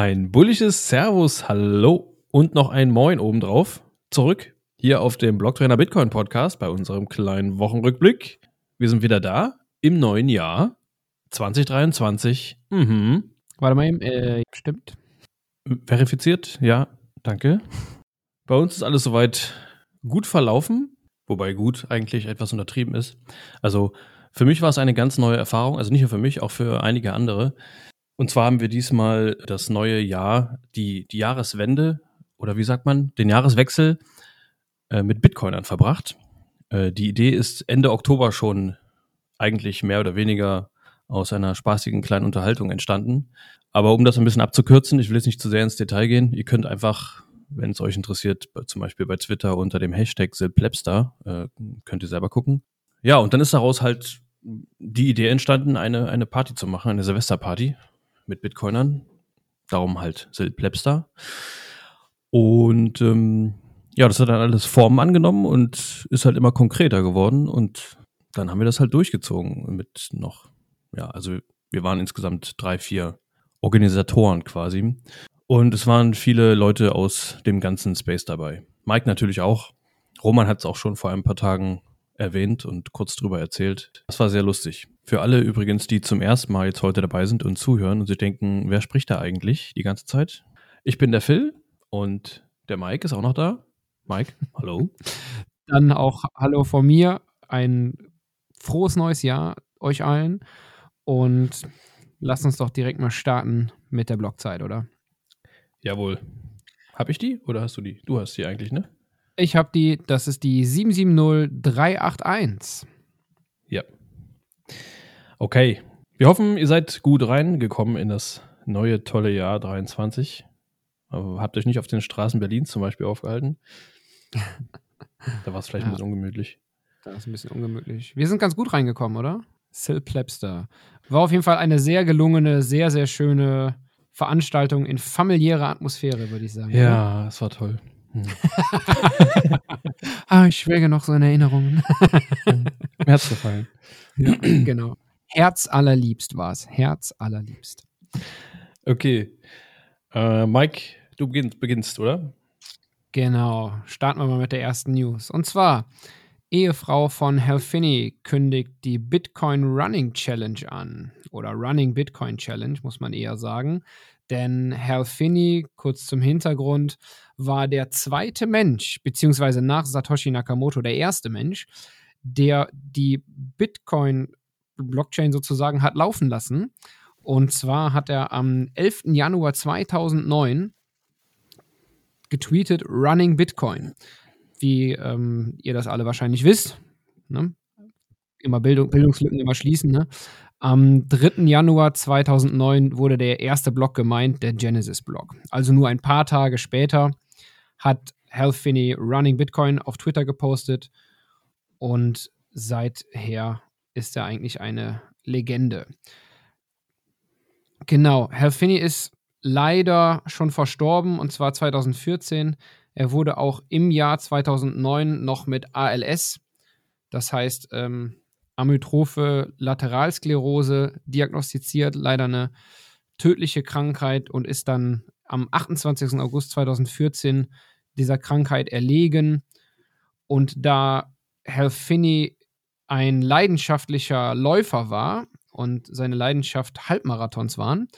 Ein bullisches Servus, Hallo und noch ein Moin obendrauf. Zurück hier auf dem Blocktrainer Bitcoin Podcast bei unserem kleinen Wochenrückblick. Wir sind wieder da im neuen Jahr 2023. Mhm. Warte mal eben, äh, stimmt. Verifiziert, ja, danke. Bei uns ist alles soweit gut verlaufen, wobei gut eigentlich etwas untertrieben ist. Also für mich war es eine ganz neue Erfahrung, also nicht nur für mich, auch für einige andere. Und zwar haben wir diesmal das neue Jahr, die, die Jahreswende oder wie sagt man, den Jahreswechsel äh, mit Bitcoinern verbracht. Äh, die Idee ist Ende Oktober schon eigentlich mehr oder weniger aus einer spaßigen kleinen Unterhaltung entstanden. Aber um das ein bisschen abzukürzen, ich will jetzt nicht zu sehr ins Detail gehen, ihr könnt einfach, wenn es euch interessiert, zum Beispiel bei Twitter unter dem Hashtag Silplebster, äh, könnt ihr selber gucken. Ja, und dann ist daraus halt die Idee entstanden, eine, eine Party zu machen, eine Silvesterparty mit Bitcoinern. Darum halt Silplebster. Und ähm, ja, das hat dann alles Formen angenommen und ist halt immer konkreter geworden. Und dann haben wir das halt durchgezogen mit noch, ja, also wir waren insgesamt drei, vier Organisatoren quasi. Und es waren viele Leute aus dem ganzen Space dabei. Mike natürlich auch. Roman hat es auch schon vor ein paar Tagen erwähnt und kurz drüber erzählt. Das war sehr lustig. Für alle übrigens, die zum ersten Mal jetzt heute dabei sind und zuhören und sich denken, wer spricht da eigentlich die ganze Zeit? Ich bin der Phil und der Mike ist auch noch da. Mike, hallo. Dann auch Hallo von mir. Ein frohes neues Jahr euch allen. Und lasst uns doch direkt mal starten mit der Blockzeit, oder? Jawohl. Hab ich die oder hast du die? Du hast die eigentlich, ne? Ich habe die, das ist die 770381. Ja. Okay. Wir hoffen, ihr seid gut reingekommen in das neue tolle Jahr 23. Aber habt euch nicht auf den Straßen Berlins zum Beispiel aufgehalten. Da war es vielleicht ja. ein bisschen ungemütlich. Da ist ein bisschen ungemütlich. Wir sind ganz gut reingekommen, oder? Sil Plebster. War auf jeden Fall eine sehr gelungene, sehr, sehr schöne Veranstaltung in familiärer Atmosphäre, würde ich sagen. Ja, es war toll. Hm. ah, ich schwelge noch so in Erinnerungen. Hat's gefallen. Ja, genau. Herz allerliebst war es. Herz allerliebst. Okay. Äh, Mike, du beginnst, beginnst, oder? Genau. Starten wir mal mit der ersten News. Und zwar, Ehefrau von Hal Finney kündigt die Bitcoin Running Challenge an. Oder Running Bitcoin Challenge, muss man eher sagen. Denn Hal Finney, kurz zum Hintergrund, war der zweite Mensch, beziehungsweise nach Satoshi Nakamoto der erste Mensch, der die Bitcoin-Blockchain sozusagen hat laufen lassen. Und zwar hat er am 11. Januar 2009 getweetet Running Bitcoin. Wie ähm, ihr das alle wahrscheinlich wisst. Ne? Immer Bildung, Bildungslücken immer schließen. Ne? Am 3. Januar 2009 wurde der erste Block gemeint, der Genesis-Block. Also nur ein paar Tage später hat Finney Running Bitcoin auf Twitter gepostet und seither ist er eigentlich eine Legende. Genau, Finney ist leider schon verstorben und zwar 2014. Er wurde auch im Jahr 2009 noch mit ALS, das heißt ähm, Amyotrophe Lateralsklerose, diagnostiziert, leider eine tödliche Krankheit und ist dann am 28. August 2014 dieser Krankheit erlegen. Und da Hal Finney ein leidenschaftlicher Läufer war und seine Leidenschaft Halbmarathons waren,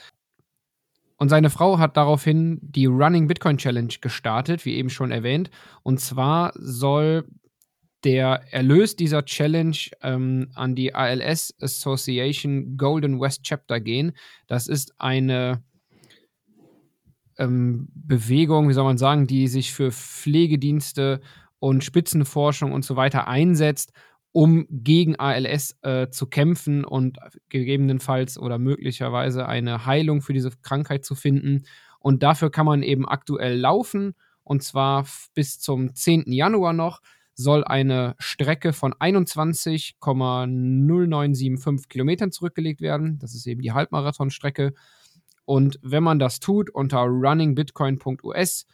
und seine Frau hat daraufhin die Running Bitcoin Challenge gestartet, wie eben schon erwähnt. Und zwar soll der Erlös dieser Challenge ähm, an die ALS Association Golden West Chapter gehen. Das ist eine ähm, Bewegung, wie soll man sagen, die sich für Pflegedienste und Spitzenforschung und so weiter einsetzt, um gegen ALS äh, zu kämpfen und gegebenenfalls oder möglicherweise eine Heilung für diese Krankheit zu finden. Und dafür kann man eben aktuell laufen und zwar bis zum 10. Januar noch soll eine Strecke von 21,0975 Kilometern zurückgelegt werden. Das ist eben die Halbmarathonstrecke. Und wenn man das tut unter runningbitcoin.us,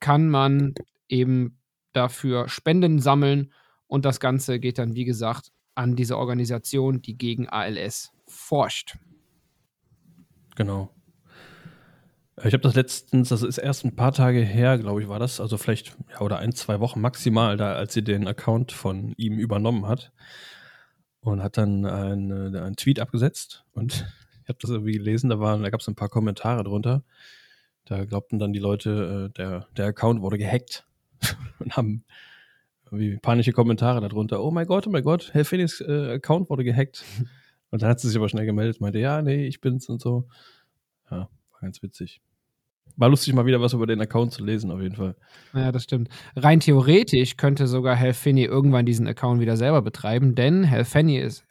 kann man eben dafür Spenden sammeln und das Ganze geht dann, wie gesagt, an diese Organisation, die gegen ALS forscht. Genau. Ich habe das letztens, das ist erst ein paar Tage her, glaube ich, war das, also vielleicht ja, oder ein, zwei Wochen maximal, da als sie den Account von ihm übernommen hat und hat dann einen, einen Tweet abgesetzt und ich habe das irgendwie gelesen, da, waren, da gab es ein paar Kommentare drunter. Da glaubten dann die Leute, äh, der, der Account wurde gehackt und haben irgendwie panische Kommentare darunter. Oh mein Gott, oh mein Gott, Herr Phoenix äh, Account wurde gehackt. Und dann hat sie sich aber schnell gemeldet, meinte, ja, nee, ich bin's und so. Ja, war ganz witzig. War lustig, mal wieder was über den Account zu lesen, auf jeden Fall. Ja, das stimmt. Rein theoretisch könnte sogar Hal Finney irgendwann diesen Account wieder selber betreiben, denn Hal Finney ist,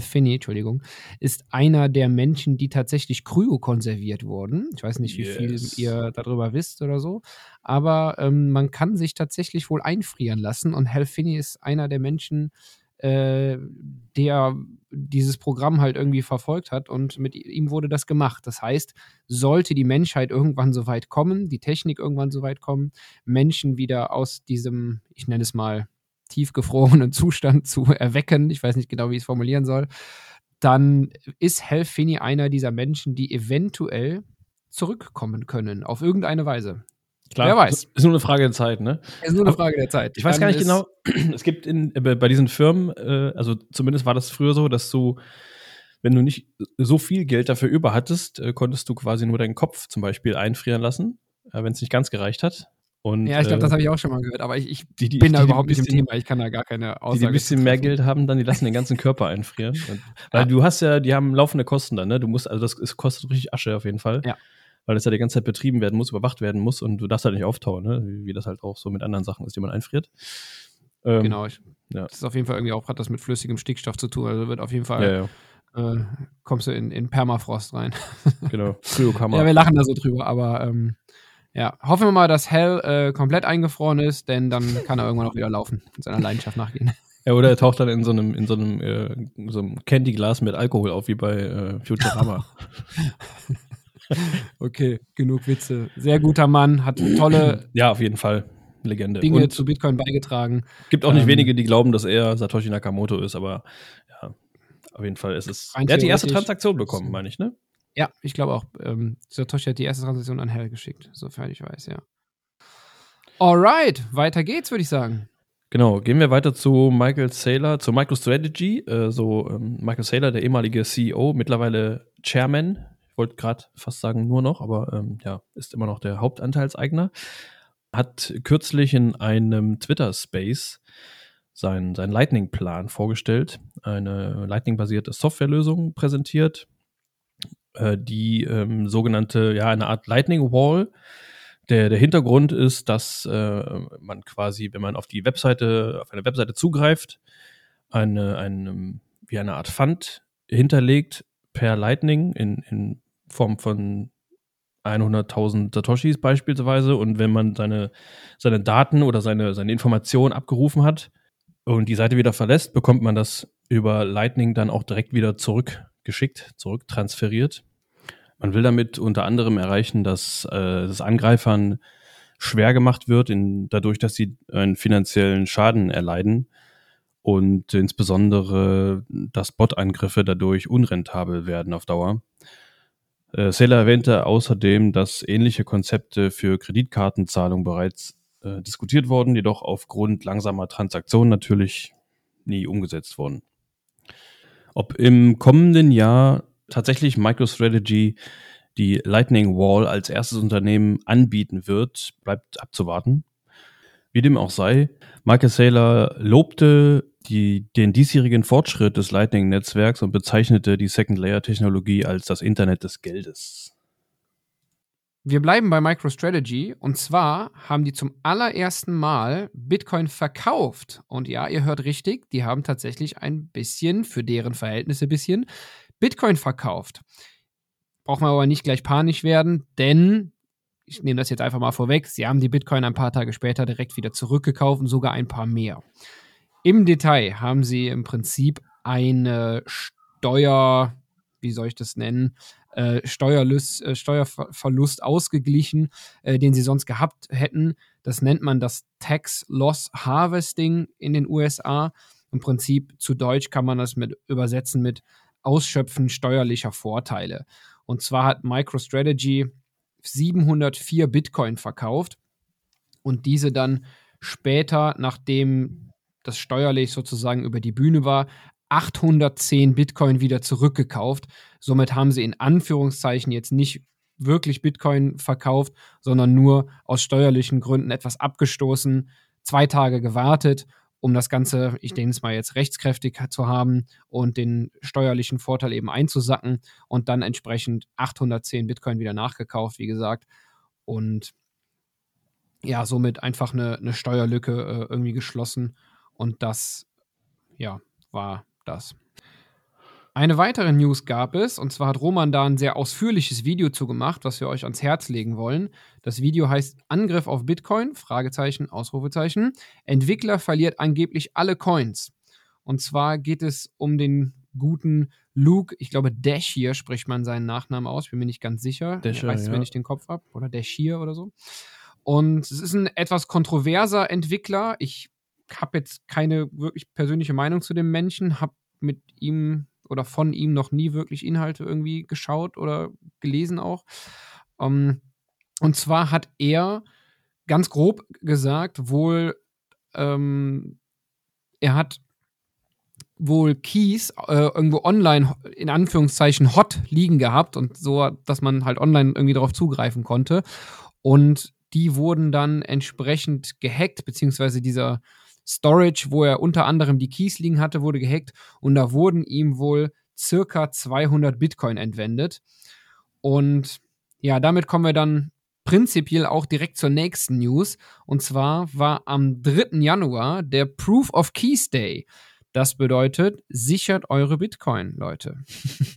Finney, Entschuldigung, ist einer der Menschen, die tatsächlich kryokonserviert wurden. Ich weiß nicht, wie yes. viel ihr darüber wisst oder so, aber ähm, man kann sich tatsächlich wohl einfrieren lassen und Hal Finney ist einer der Menschen, äh, der dieses Programm halt irgendwie verfolgt hat und mit ihm wurde das gemacht. Das heißt, sollte die Menschheit irgendwann so weit kommen, die Technik irgendwann so weit kommen, Menschen wieder aus diesem, ich nenne es mal, tiefgefrorenen Zustand zu erwecken, ich weiß nicht genau, wie ich es formulieren soll, dann ist Hal Finney einer dieser Menschen, die eventuell zurückkommen können, auf irgendeine Weise. Klar, Wer weiß. Ist nur eine Frage der Zeit, ne? Ist nur eine Frage der Zeit. Ich weiß gar nicht genau, es gibt in, äh, bei diesen Firmen, äh, also zumindest war das früher so, dass du, wenn du nicht so viel Geld dafür über hattest, äh, konntest du quasi nur deinen Kopf zum Beispiel einfrieren lassen, äh, wenn es nicht ganz gereicht hat. Und, ja, ich glaube, das habe ich auch schon mal gehört, aber ich, ich die, die, bin da überhaupt nicht im Thema, ich kann da gar keine Aussage. Die, die ein bisschen mehr Geld haben, dann die lassen den ganzen Körper einfrieren. Und, weil ja. du hast ja, die haben laufende Kosten dann, ne? Du musst, also das, das kostet richtig Asche auf jeden Fall. Ja weil das ja die ganze Zeit betrieben werden muss, überwacht werden muss und du darfst halt nicht auftauen, ne? wie, wie das halt auch so mit anderen Sachen ist, die man einfriert. Ähm, genau, ich, ja. das ist auf jeden Fall irgendwie auch hat das mit flüssigem Stickstoff zu tun, also wird auf jeden Fall ja, ja. Äh, kommst du in, in Permafrost rein. genau, Kryokammer. ja, wir lachen da so drüber, aber ähm, ja, hoffen wir mal, dass Hell äh, komplett eingefroren ist, denn dann kann er irgendwann auch wieder laufen und seiner Leidenschaft nachgehen. Ja, oder er taucht dann in so einem, in so einem, äh, so einem Candy-Glas mit Alkohol auf, wie bei äh, Futurama. okay, genug Witze. Sehr guter Mann, hat tolle. Ja, auf jeden Fall. Legende. Dinge Und zu Bitcoin beigetragen. Gibt auch nicht ähm, wenige, die glauben, dass er Satoshi Nakamoto ist, aber ja, auf jeden Fall ist es. Er hat die erste Transaktion bekommen, meine ich, ne? Ja, ich glaube auch. Ähm, Satoshi hat die erste Transaktion an Hell geschickt, sofern ich weiß, ja. Alright, weiter geht's, würde ich sagen. Genau, gehen wir weiter zu Michael Saylor, zu MicroStrategy. Äh, so, ähm, Michael Saylor, der ehemalige CEO, mittlerweile Chairman wollte gerade fast sagen nur noch, aber ähm, ja, ist immer noch der Hauptanteilseigner, hat kürzlich in einem Twitter-Space seinen, seinen Lightning-Plan vorgestellt, eine Lightning-basierte Softwarelösung präsentiert, äh, die ähm, sogenannte, ja, eine Art Lightning Wall. Der, der Hintergrund ist, dass äh, man quasi, wenn man auf die Webseite, auf eine Webseite zugreift, eine, eine, wie eine Art Fund hinterlegt per Lightning in, in Form von 100.000 Satoshis beispielsweise und wenn man seine, seine Daten oder seine, seine Informationen abgerufen hat und die Seite wieder verlässt, bekommt man das über Lightning dann auch direkt wieder zurückgeschickt, zurücktransferiert. Man will damit unter anderem erreichen, dass äh, das Angreifern schwer gemacht wird, in, dadurch, dass sie einen finanziellen Schaden erleiden und insbesondere, dass Bot-Angriffe dadurch unrentabel werden auf Dauer. Äh, Saylor erwähnte außerdem, dass ähnliche Konzepte für Kreditkartenzahlung bereits äh, diskutiert wurden, jedoch aufgrund langsamer Transaktionen natürlich nie umgesetzt wurden. Ob im kommenden Jahr tatsächlich MicroStrategy die Lightning Wall als erstes Unternehmen anbieten wird, bleibt abzuwarten. Wie dem auch sei, Michael Saylor lobte die, den diesjährigen Fortschritt des Lightning-Netzwerks und bezeichnete die Second-Layer-Technologie als das Internet des Geldes. Wir bleiben bei MicroStrategy und zwar haben die zum allerersten Mal Bitcoin verkauft. Und ja, ihr hört richtig, die haben tatsächlich ein bisschen, für deren Verhältnisse ein bisschen, Bitcoin verkauft. Braucht man aber nicht gleich panisch werden, denn ich nehme das jetzt einfach mal vorweg, sie haben die Bitcoin ein paar Tage später direkt wieder zurückgekauft und sogar ein paar mehr. Im Detail haben sie im Prinzip eine Steuer, wie soll ich das nennen, äh, Steuerlust, äh, Steuerverlust ausgeglichen, äh, den sie sonst gehabt hätten. Das nennt man das Tax Loss Harvesting in den USA. Im Prinzip zu Deutsch kann man das mit übersetzen mit Ausschöpfen steuerlicher Vorteile. Und zwar hat MicroStrategy 704 Bitcoin verkauft und diese dann später, nachdem das steuerlich sozusagen über die Bühne war, 810 Bitcoin wieder zurückgekauft. Somit haben sie in Anführungszeichen jetzt nicht wirklich Bitcoin verkauft, sondern nur aus steuerlichen Gründen etwas abgestoßen, zwei Tage gewartet, um das Ganze, ich denke es mal jetzt rechtskräftig zu haben und den steuerlichen Vorteil eben einzusacken und dann entsprechend 810 Bitcoin wieder nachgekauft, wie gesagt. Und ja, somit einfach eine, eine Steuerlücke äh, irgendwie geschlossen. Und das, ja, war das. Eine weitere News gab es, und zwar hat Roman da ein sehr ausführliches Video zu gemacht, was wir euch ans Herz legen wollen. Das Video heißt Angriff auf Bitcoin, Fragezeichen, Ausrufezeichen. Entwickler verliert angeblich alle Coins. Und zwar geht es um den guten Luke, ich glaube Dash hier spricht man seinen Nachnamen aus, bin mir nicht ganz sicher. Dasher, Reißt, ja. wenn ich den Kopf ab. Oder Dashir oder so. Und es ist ein etwas kontroverser Entwickler. Ich habe jetzt keine wirklich persönliche Meinung zu dem Menschen, habe mit ihm oder von ihm noch nie wirklich Inhalte irgendwie geschaut oder gelesen auch. Ähm, und zwar hat er ganz grob gesagt, wohl, ähm, er hat wohl Keys äh, irgendwo online in Anführungszeichen hot liegen gehabt und so, dass man halt online irgendwie darauf zugreifen konnte. Und die wurden dann entsprechend gehackt, beziehungsweise dieser Storage, wo er unter anderem die Keys liegen hatte, wurde gehackt und da wurden ihm wohl circa 200 Bitcoin entwendet. Und ja, damit kommen wir dann prinzipiell auch direkt zur nächsten News. Und zwar war am 3. Januar der Proof of Keys Day. Das bedeutet, sichert eure Bitcoin, Leute.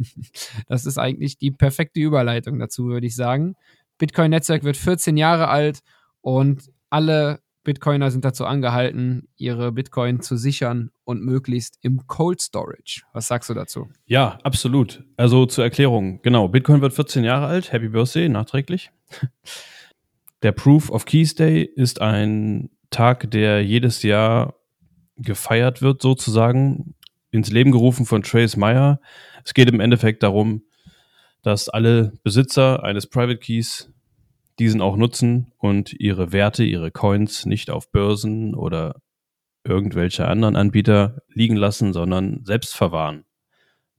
das ist eigentlich die perfekte Überleitung dazu, würde ich sagen. Bitcoin-Netzwerk wird 14 Jahre alt und alle Bitcoiner sind dazu angehalten, ihre Bitcoin zu sichern und möglichst im Cold Storage. Was sagst du dazu? Ja, absolut. Also zur Erklärung, genau, Bitcoin wird 14 Jahre alt, Happy Birthday, nachträglich. Der Proof of Keys Day ist ein Tag, der jedes Jahr gefeiert wird, sozusagen, ins Leben gerufen von Trace Meyer. Es geht im Endeffekt darum, dass alle Besitzer eines Private Keys diesen auch nutzen und ihre Werte, ihre Coins nicht auf Börsen oder irgendwelche anderen Anbieter liegen lassen, sondern selbst verwahren.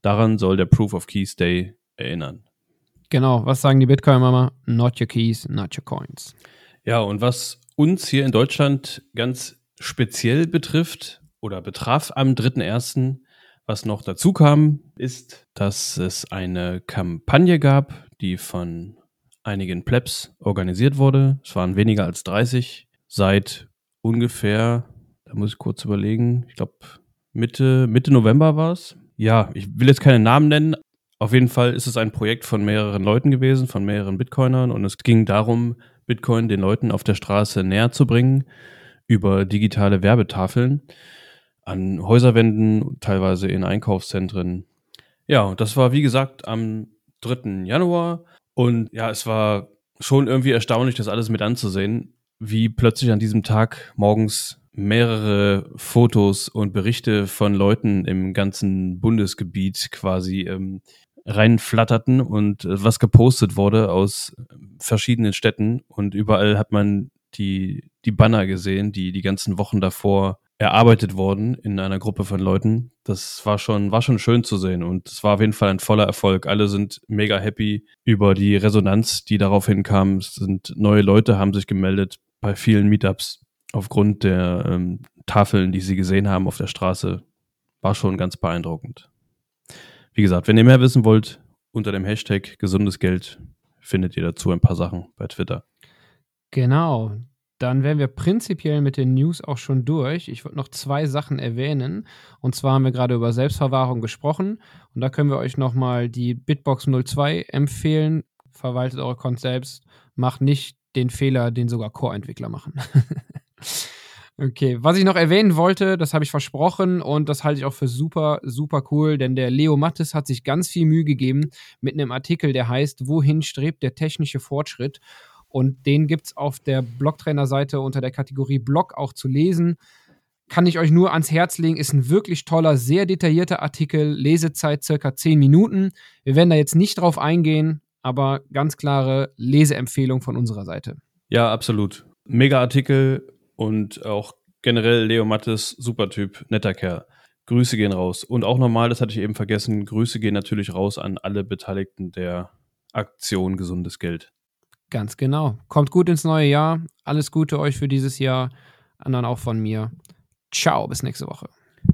Daran soll der Proof of Keys Day erinnern. Genau, was sagen die Bitcoin-Mama? Not your keys, not your coins. Ja, und was uns hier in Deutschland ganz speziell betrifft oder betraf am 3.1., was noch dazu kam, ist, dass es eine Kampagne gab, die von einigen Plebs organisiert wurde. Es waren weniger als 30 seit ungefähr, da muss ich kurz überlegen, ich glaube Mitte, Mitte November war es. Ja, ich will jetzt keine Namen nennen. Auf jeden Fall ist es ein Projekt von mehreren Leuten gewesen, von mehreren Bitcoinern und es ging darum, Bitcoin den Leuten auf der Straße näher zu bringen über digitale Werbetafeln an Häuserwänden, teilweise in Einkaufszentren. Ja, das war wie gesagt am 3. Januar und ja, es war schon irgendwie erstaunlich, das alles mit anzusehen, wie plötzlich an diesem Tag morgens mehrere Fotos und Berichte von Leuten im ganzen Bundesgebiet quasi ähm, reinflatterten und äh, was gepostet wurde aus verschiedenen Städten. Und überall hat man die, die Banner gesehen, die die ganzen Wochen davor erarbeitet wurden in einer Gruppe von Leuten. Das war schon, war schon schön zu sehen und es war auf jeden Fall ein voller Erfolg. Alle sind mega happy über die Resonanz, die darauf hinkam. Es sind neue Leute, haben sich gemeldet bei vielen Meetups aufgrund der ähm, Tafeln, die sie gesehen haben auf der Straße. War schon ganz beeindruckend. Wie gesagt, wenn ihr mehr wissen wollt, unter dem Hashtag gesundes Geld findet ihr dazu ein paar Sachen bei Twitter. Genau. Dann wären wir prinzipiell mit den News auch schon durch. Ich würde noch zwei Sachen erwähnen. Und zwar haben wir gerade über Selbstverwahrung gesprochen. Und da können wir euch nochmal die Bitbox 02 empfehlen. Verwaltet eure Konten selbst. Macht nicht den Fehler, den sogar Core-Entwickler machen. okay, was ich noch erwähnen wollte, das habe ich versprochen und das halte ich auch für super, super cool, denn der Leo Mattes hat sich ganz viel Mühe gegeben mit einem Artikel, der heißt, wohin strebt der technische Fortschritt? Und den gibt es auf der Blogtrainer-Seite unter der Kategorie Blog auch zu lesen. Kann ich euch nur ans Herz legen, ist ein wirklich toller, sehr detaillierter Artikel, Lesezeit circa 10 Minuten. Wir werden da jetzt nicht drauf eingehen, aber ganz klare Leseempfehlung von unserer Seite. Ja, absolut. Mega Artikel und auch generell Leo Mattes, super Typ, netter Kerl. Grüße gehen raus. Und auch nochmal, das hatte ich eben vergessen, Grüße gehen natürlich raus an alle Beteiligten der Aktion Gesundes Geld. Ganz genau. Kommt gut ins neue Jahr. Alles Gute euch für dieses Jahr. Anderen auch von mir. Ciao, bis nächste Woche.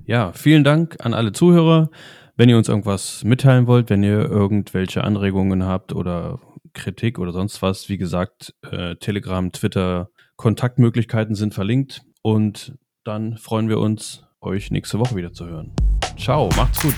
Ja, vielen Dank an alle Zuhörer. Wenn ihr uns irgendwas mitteilen wollt, wenn ihr irgendwelche Anregungen habt oder Kritik oder sonst was, wie gesagt, äh, Telegram, Twitter, Kontaktmöglichkeiten sind verlinkt. Und dann freuen wir uns, euch nächste Woche wieder zu hören. Ciao, macht's gut.